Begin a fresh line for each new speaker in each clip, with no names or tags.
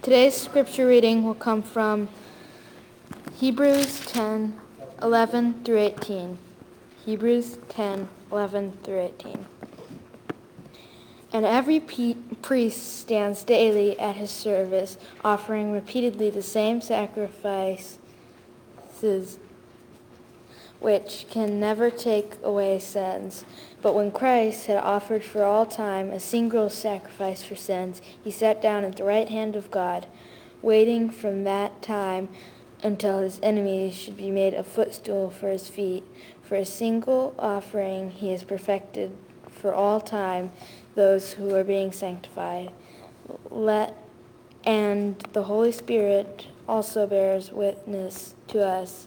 Today's scripture reading will come from Hebrews 10 11 through 18. Hebrews 10 11 through 18. And every priest stands daily at his service, offering repeatedly the same sacrifices which can never take away sins. But when Christ had offered for all time a single sacrifice for sins, he sat down at the right hand of God, waiting from that time until his enemies should be made a footstool for his feet. For a single offering he has perfected for all time those who are being sanctified. Let and the Holy Spirit also bears witness to us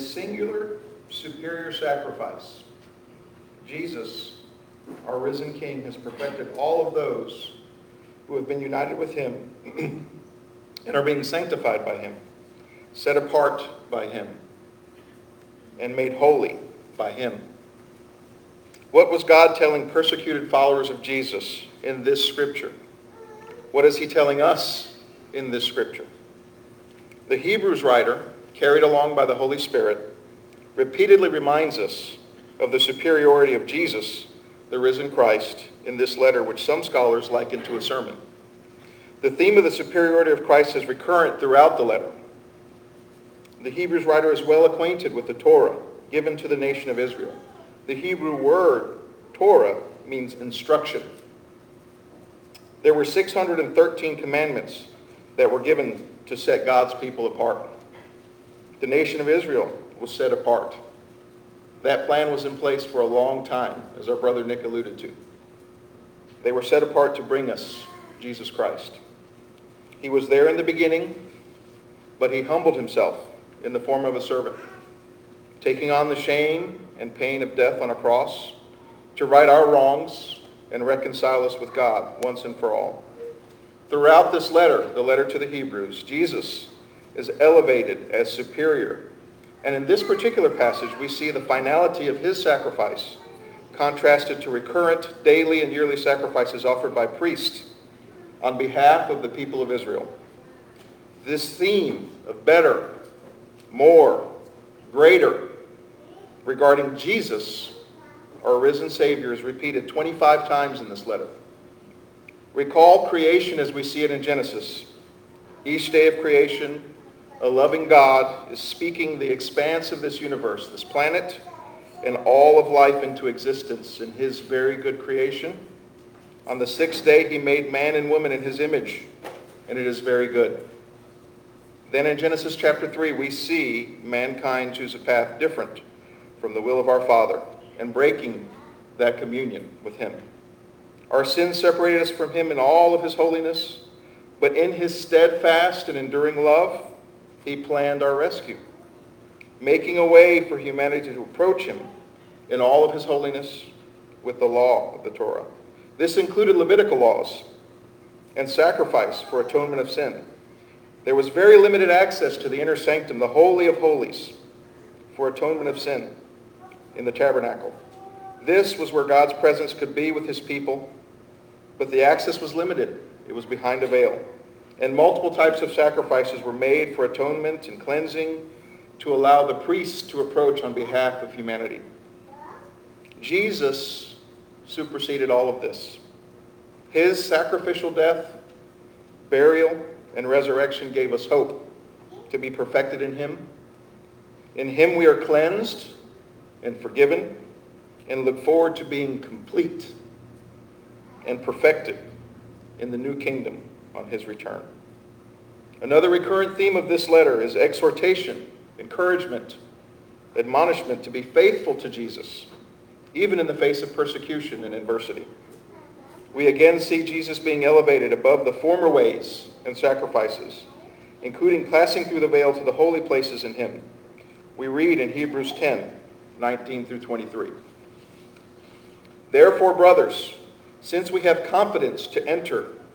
singular superior sacrifice, Jesus, our risen King, has perfected all of those who have been united with him and are being sanctified by him, set apart by him, and made holy by him. What was God telling persecuted followers of Jesus in this scripture? What is he telling us in this scripture? The Hebrews writer carried along by the Holy Spirit, repeatedly reminds us of the superiority of Jesus, the risen Christ, in this letter, which some scholars liken to a sermon. The theme of the superiority of Christ is recurrent throughout the letter. The Hebrews writer is well acquainted with the Torah given to the nation of Israel. The Hebrew word Torah means instruction. There were 613 commandments that were given to set God's people apart the nation of Israel was set apart. That plan was in place for a long time, as our brother Nick alluded to. They were set apart to bring us Jesus Christ. He was there in the beginning, but he humbled himself in the form of a servant, taking on the shame and pain of death on a cross to right our wrongs and reconcile us with God once and for all. Throughout this letter, the letter to the Hebrews, Jesus is elevated as superior. And in this particular passage, we see the finality of his sacrifice contrasted to recurrent daily and yearly sacrifices offered by priests on behalf of the people of Israel. This theme of better, more, greater regarding Jesus, our risen Savior, is repeated 25 times in this letter. Recall creation as we see it in Genesis. Each day of creation a loving God is speaking the expanse of this universe, this planet, and all of life into existence in his very good creation. On the sixth day, he made man and woman in his image, and it is very good. Then in Genesis chapter 3, we see mankind choose a path different from the will of our Father and breaking that communion with him. Our sins separated us from him in all of his holiness, but in his steadfast and enduring love, he planned our rescue, making a way for humanity to approach him in all of his holiness with the law of the Torah. This included Levitical laws and sacrifice for atonement of sin. There was very limited access to the inner sanctum, the Holy of Holies, for atonement of sin in the tabernacle. This was where God's presence could be with his people, but the access was limited. It was behind a veil and multiple types of sacrifices were made for atonement and cleansing to allow the priests to approach on behalf of humanity. Jesus superseded all of this. His sacrificial death, burial, and resurrection gave us hope to be perfected in him. In him we are cleansed and forgiven and look forward to being complete and perfected in the new kingdom on his return. Another recurrent theme of this letter is exhortation, encouragement, admonishment to be faithful to Jesus, even in the face of persecution and adversity. We again see Jesus being elevated above the former ways and sacrifices, including passing through the veil to the holy places in him. We read in Hebrews 10, 19 through 23. Therefore, brothers, since we have confidence to enter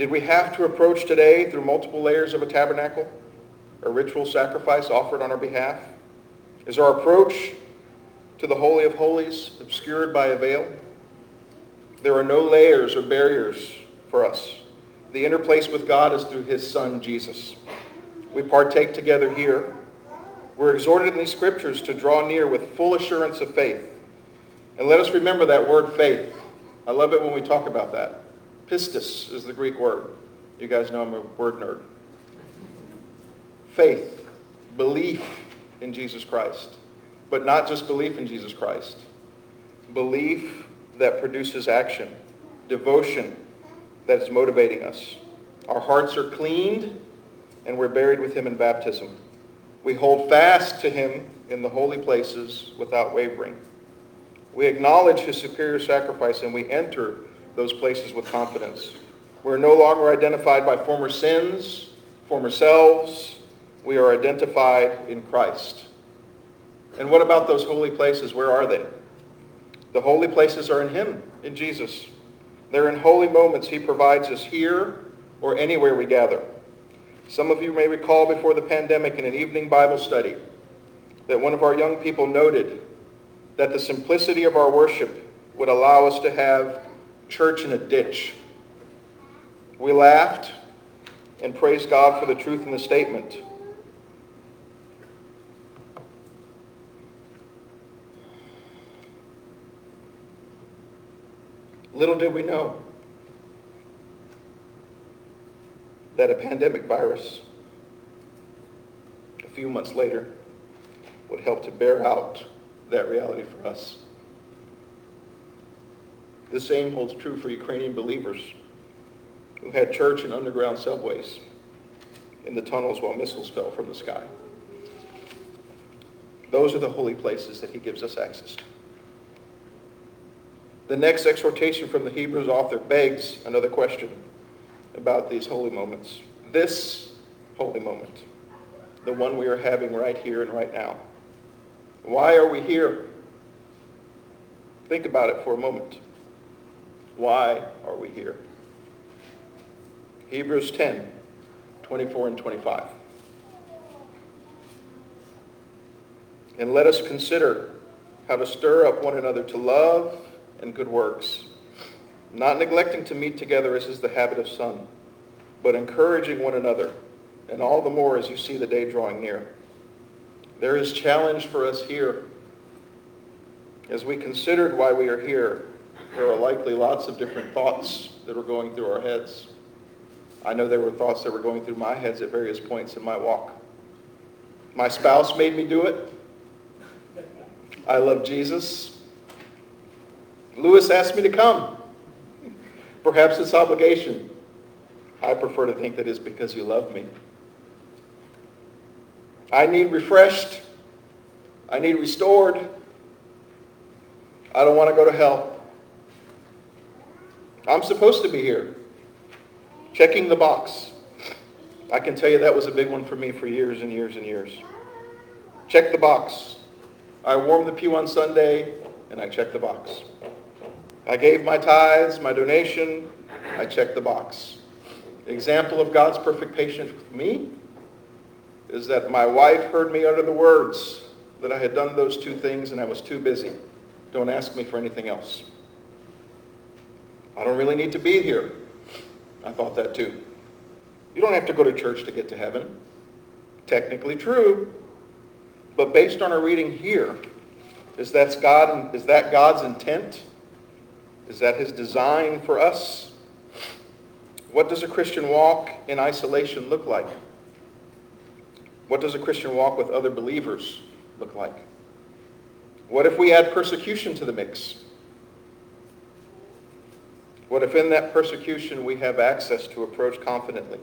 Did we have to approach today through multiple layers of a tabernacle, a ritual sacrifice offered on our behalf? Is our approach to the Holy of Holies obscured by a veil? There are no layers or barriers for us. The inner place with God is through his Son, Jesus. We partake together here. We're exhorted in these scriptures to draw near with full assurance of faith. And let us remember that word faith. I love it when we talk about that. Pistis is the Greek word. You guys know I'm a word nerd. Faith, belief in Jesus Christ. But not just belief in Jesus Christ. Belief that produces action, devotion that is motivating us. Our hearts are cleaned and we're buried with him in baptism. We hold fast to him in the holy places without wavering. We acknowledge his superior sacrifice and we enter those places with confidence. We're no longer identified by former sins, former selves. We are identified in Christ. And what about those holy places? Where are they? The holy places are in him, in Jesus. They're in holy moments he provides us here or anywhere we gather. Some of you may recall before the pandemic in an evening Bible study that one of our young people noted that the simplicity of our worship would allow us to have church in a ditch. We laughed and praised God for the truth in the statement. Little did we know that a pandemic virus a few months later would help to bear out that reality for us. The same holds true for Ukrainian believers who had church in underground subways in the tunnels while missiles fell from the sky. Those are the holy places that he gives us access to. The next exhortation from the Hebrews author begs another question about these holy moments. This holy moment, the one we are having right here and right now. Why are we here? Think about it for a moment. Why are we here? Hebrews 10, 24 and 25. And let us consider how to stir up one another to love and good works, not neglecting to meet together as is the habit of some, but encouraging one another, and all the more as you see the day drawing near. There is challenge for us here. As we considered why we are here, there are likely lots of different thoughts that are going through our heads. I know there were thoughts that were going through my heads at various points in my walk. My spouse made me do it. I love Jesus. Lewis asked me to come. Perhaps it's obligation. I prefer to think that it's because you love me. I need refreshed. I need restored. I don't want to go to hell. I'm supposed to be here. Checking the box. I can tell you that was a big one for me for years and years and years. Check the box. I warm the pew on Sunday and I check the box. I gave my tithes, my donation, I checked the box. Example of God's perfect patience with me is that my wife heard me utter the words that I had done those two things and I was too busy. Don't ask me for anything else. I don't really need to be here. I thought that too. You don't have to go to church to get to heaven. Technically true. But based on our reading here, Is that, God, is that God's intent? Is that his design for us? What does a Christian walk in isolation look like? What does a Christian walk with other believers look like? What if we add persecution to the mix? What if in that persecution we have access to approach confidently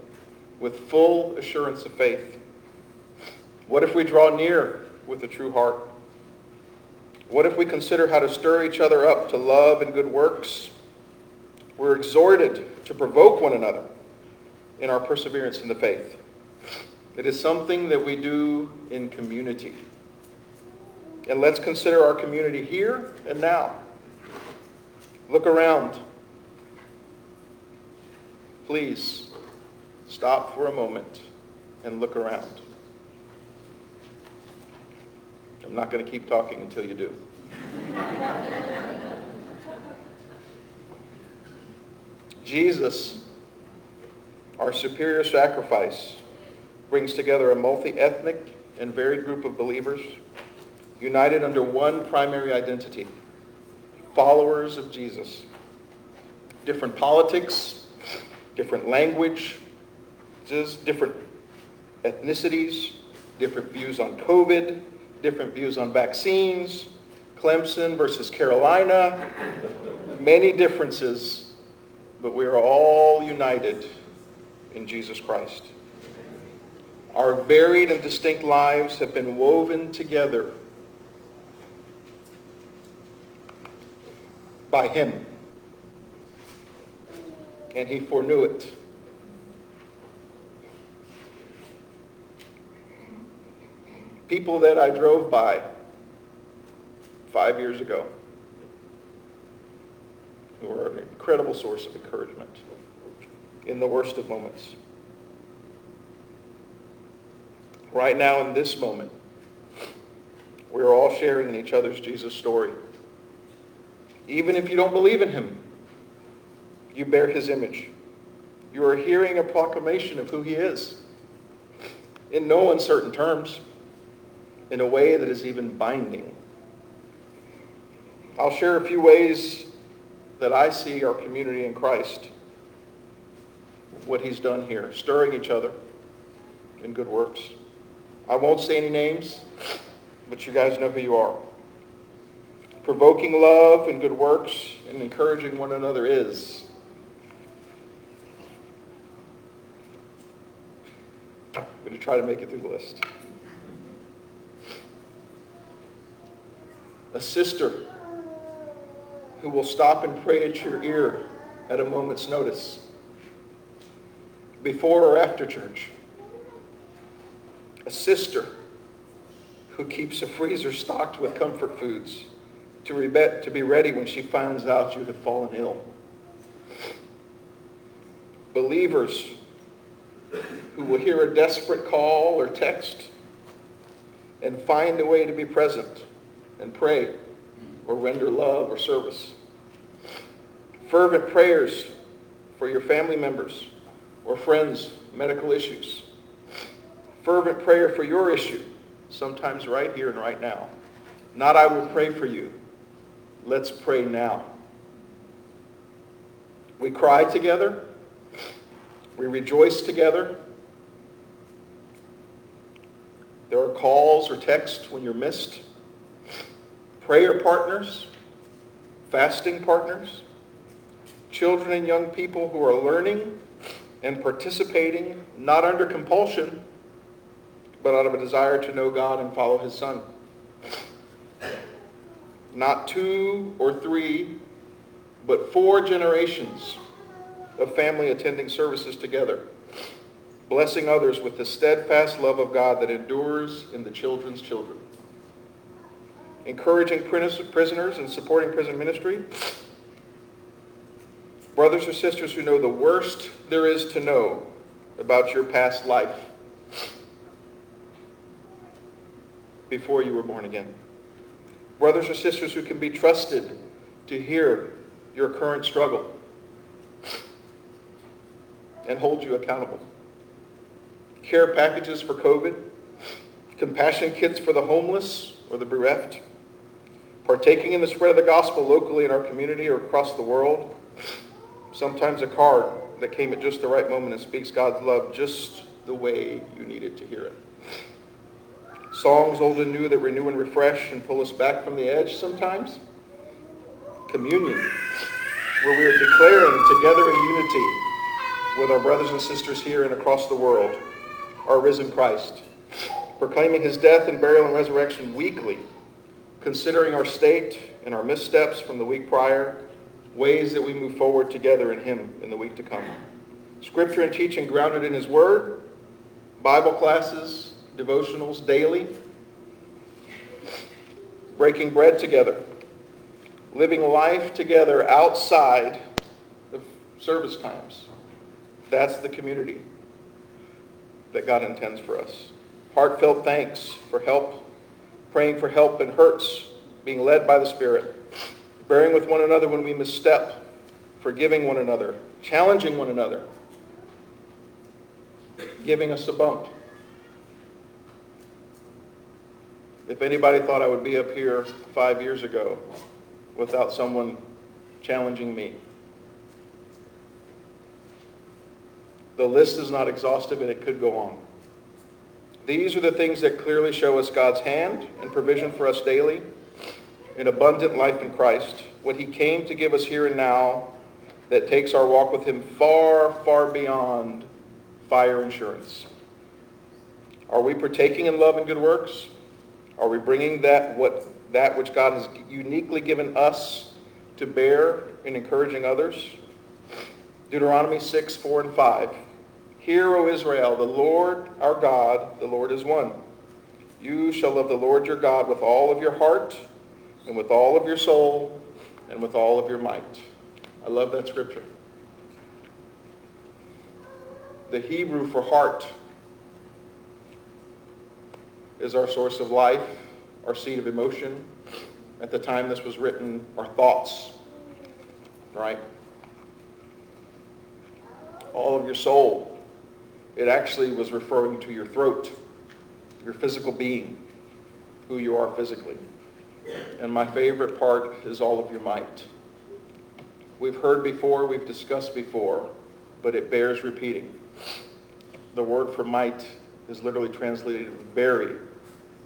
with full assurance of faith? What if we draw near with a true heart? What if we consider how to stir each other up to love and good works? We're exhorted to provoke one another in our perseverance in the faith. It is something that we do in community. And let's consider our community here and now. Look around. Please stop for a moment and look around. I'm not going to keep talking until you do. Jesus, our superior sacrifice, brings together a multi-ethnic and varied group of believers united under one primary identity, followers of Jesus. Different politics, different language, different ethnicities, different views on COVID, different views on vaccines, Clemson versus Carolina, many differences, but we are all united in Jesus Christ. Our varied and distinct lives have been woven together by him and he foreknew it. People that I drove by five years ago who were an incredible source of encouragement in the worst of moments. Right now, in this moment, we are all sharing in each other's Jesus story. Even if you don't believe in him, you bear his image. You are hearing a proclamation of who he is in no uncertain terms, in a way that is even binding. I'll share a few ways that I see our community in Christ, what he's done here, stirring each other in good works. I won't say any names, but you guys know who you are. Provoking love and good works and encouraging one another is going to try to make it through the list. A sister who will stop and pray at your ear at a moment's notice, before or after church. A sister who keeps a freezer stocked with comfort foods to, to be ready when she finds out you have fallen ill. Believers who will hear a desperate call or text and find a way to be present and pray or render love or service. Fervent prayers for your family members or friends' medical issues. Fervent prayer for your issue, sometimes right here and right now. Not I will pray for you. Let's pray now. We cry together. We rejoice together. There are calls or texts when you're missed. Prayer partners, fasting partners, children and young people who are learning and participating, not under compulsion, but out of a desire to know God and follow his son. Not two or three, but four generations of family attending services together blessing others with the steadfast love of God that endures in the children's children. Encouraging prisoners and supporting prison ministry. Brothers or sisters who know the worst there is to know about your past life before you were born again. Brothers or sisters who can be trusted to hear your current struggle and hold you accountable care packages for COVID, compassion kits for the homeless or the bereft, partaking in the spread of the gospel locally in our community or across the world. Sometimes a card that came at just the right moment and speaks God's love just the way you needed to hear it. Songs old and new that renew and refresh and pull us back from the edge sometimes. Communion, where we are declaring together in unity with our brothers and sisters here and across the world our risen Christ, proclaiming his death and burial and resurrection weekly, considering our state and our missteps from the week prior, ways that we move forward together in him in the week to come. Scripture and teaching grounded in his word, Bible classes, devotionals daily, breaking bread together, living life together outside of service times. That's the community that God intends for us. Heartfelt thanks for help, praying for help in hurts, being led by the Spirit, bearing with one another when we misstep, forgiving one another, challenging one another, giving us a bump. If anybody thought I would be up here five years ago without someone challenging me, the list is not exhaustive and it could go on. These are the things that clearly show us God's hand and provision for us daily in abundant life in Christ, what he came to give us here and now that takes our walk with him far, far beyond fire insurance. Are we partaking in love and good works? Are we bringing that, what, that which God has uniquely given us to bear in encouraging others? Deuteronomy 6, 4, and 5. Hear, O Israel, the Lord our God, the Lord is one. You shall love the Lord your God with all of your heart, and with all of your soul, and with all of your might. I love that scripture. The Hebrew for heart is our source of life, our seat of emotion. At the time this was written, our thoughts, right? All of your soul, it actually was referring to your throat, your physical being, who you are physically. And my favorite part is all of your might. We've heard before, we've discussed before, but it bears repeating. The word for might is literally translated very.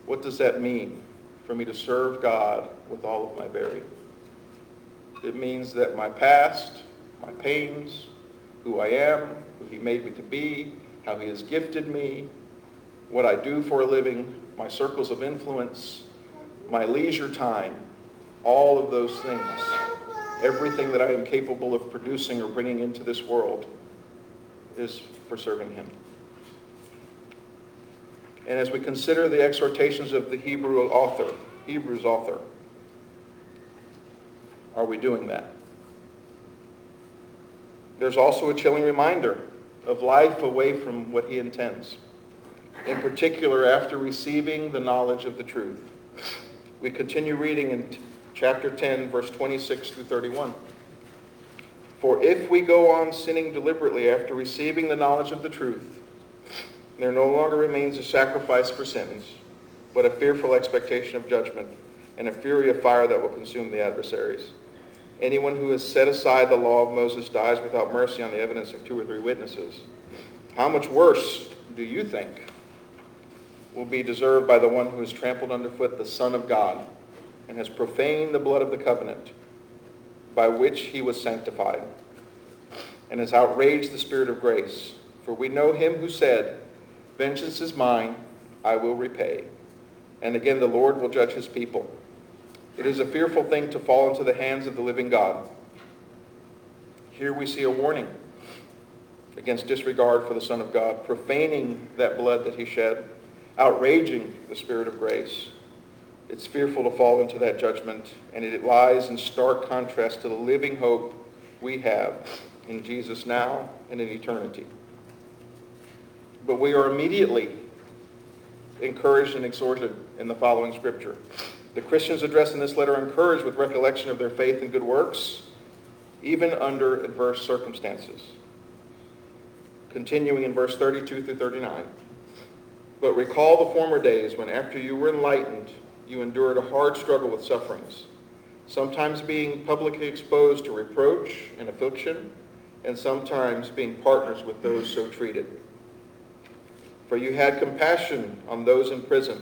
What does that mean? For me to serve God with all of my very. It means that my past, my pains, who I am, who he made me to be, how he has gifted me, what I do for a living, my circles of influence, my leisure time, all of those things, everything that I am capable of producing or bringing into this world is for serving him. And as we consider the exhortations of the Hebrew author, Hebrews author, are we doing that? There's also a chilling reminder of life away from what he intends. In particular, after receiving the knowledge of the truth. We continue reading in chapter 10, verse 26 through 31. For if we go on sinning deliberately after receiving the knowledge of the truth, there no longer remains a sacrifice for sins, but a fearful expectation of judgment and a fury of fire that will consume the adversaries. Anyone who has set aside the law of Moses dies without mercy on the evidence of two or three witnesses. How much worse do you think will be deserved by the one who has trampled underfoot the Son of God and has profaned the blood of the covenant by which he was sanctified and has outraged the Spirit of grace? For we know him who said, Vengeance is mine, I will repay. And again, the Lord will judge his people. It is a fearful thing to fall into the hands of the living God. Here we see a warning against disregard for the Son of God, profaning that blood that he shed, outraging the Spirit of grace. It's fearful to fall into that judgment, and it lies in stark contrast to the living hope we have in Jesus now and in eternity. But we are immediately encouraged and exhorted in the following scripture. The Christians addressed in this letter are encouraged with recollection of their faith and good works, even under adverse circumstances. Continuing in verse 32 through 39. But recall the former days when after you were enlightened, you endured a hard struggle with sufferings sometimes being publicly exposed to reproach and affliction, and sometimes being partners with those so treated. For you had compassion on those in prison,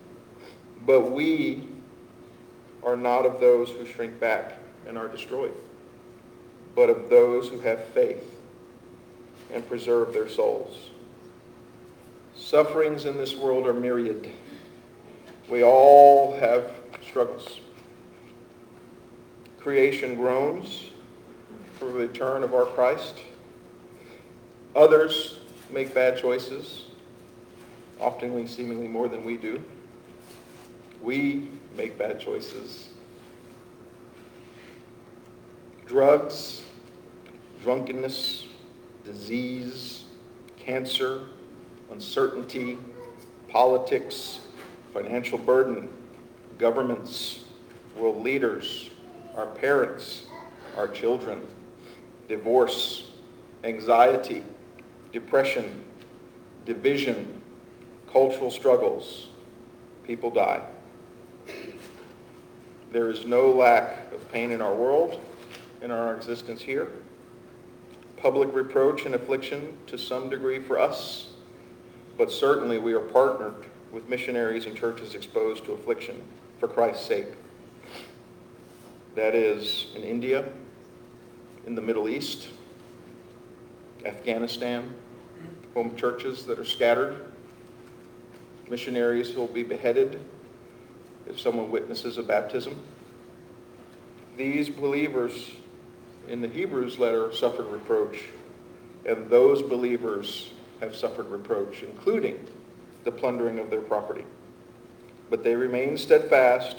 But we are not of those who shrink back and are destroyed, but of those who have faith and preserve their souls. Sufferings in this world are myriad. We all have struggles. Creation groans for the return of our Christ. Others make bad choices, often seemingly more than we do. We make bad choices. Drugs, drunkenness, disease, cancer, uncertainty, politics, financial burden, governments, world leaders, our parents, our children, divorce, anxiety, depression, division, cultural struggles. People die. There is no lack of pain in our world, in our existence here. Public reproach and affliction to some degree for us, but certainly we are partnered with missionaries and churches exposed to affliction for Christ's sake. That is in India, in the Middle East, Afghanistan, home churches that are scattered, missionaries who will be beheaded if someone witnesses a baptism. These believers in the Hebrews letter suffered reproach, and those believers have suffered reproach, including the plundering of their property. But they remain steadfast,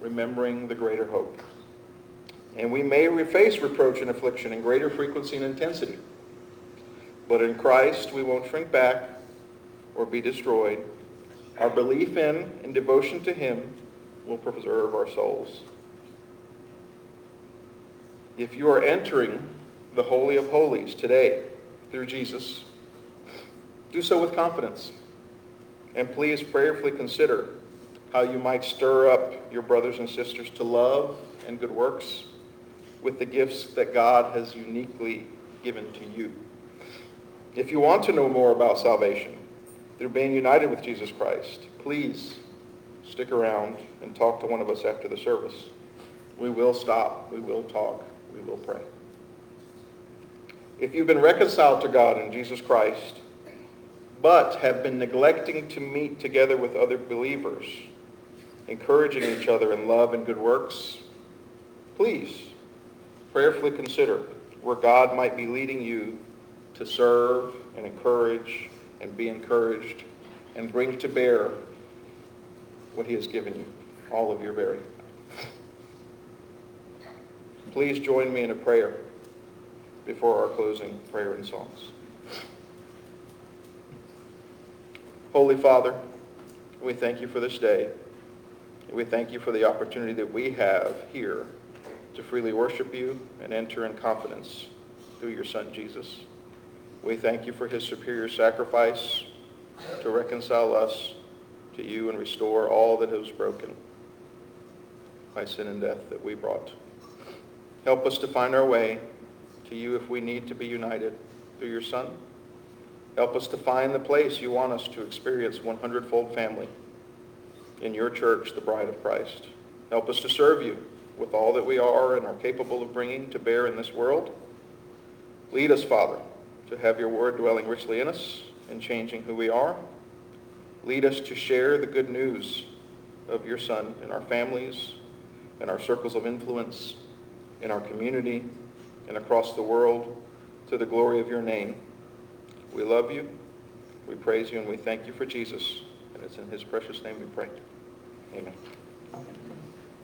remembering the greater hope. And we may face reproach and affliction in greater frequency and intensity. But in Christ, we won't shrink back or be destroyed. Our belief in and devotion to him will preserve our souls. If you are entering the Holy of Holies today through Jesus, do so with confidence. And please prayerfully consider how you might stir up your brothers and sisters to love and good works with the gifts that God has uniquely given to you. If you want to know more about salvation through being united with Jesus Christ, please stick around and talk to one of us after the service. We will stop. We will talk. We will pray. If you've been reconciled to God in Jesus Christ, but have been neglecting to meet together with other believers, encouraging each other in love and good works, please prayerfully consider where God might be leading you to serve and encourage and be encouraged and bring to bear what he has given you, all of your very. Please join me in a prayer before our closing prayer and songs. Holy Father, we thank you for this day. We thank you for the opportunity that we have here to freely worship you and enter in confidence through your Son, Jesus. We thank you for his superior sacrifice to reconcile us to you and restore all that was broken by sin and death that we brought. Help us to find our way to you if we need to be united through your Son. Help us to find the place you want us to experience 100-fold family in your church, the bride of Christ. Help us to serve you with all that we are and are capable of bringing to bear in this world. Lead us, Father, to have your word dwelling richly in us and changing who we are. Lead us to share the good news of your Son in our families, in our circles of influence, in our community, and across the world to the glory of your name. We love you, we praise you, and we thank you for Jesus. And it's in his precious name we pray. Amen.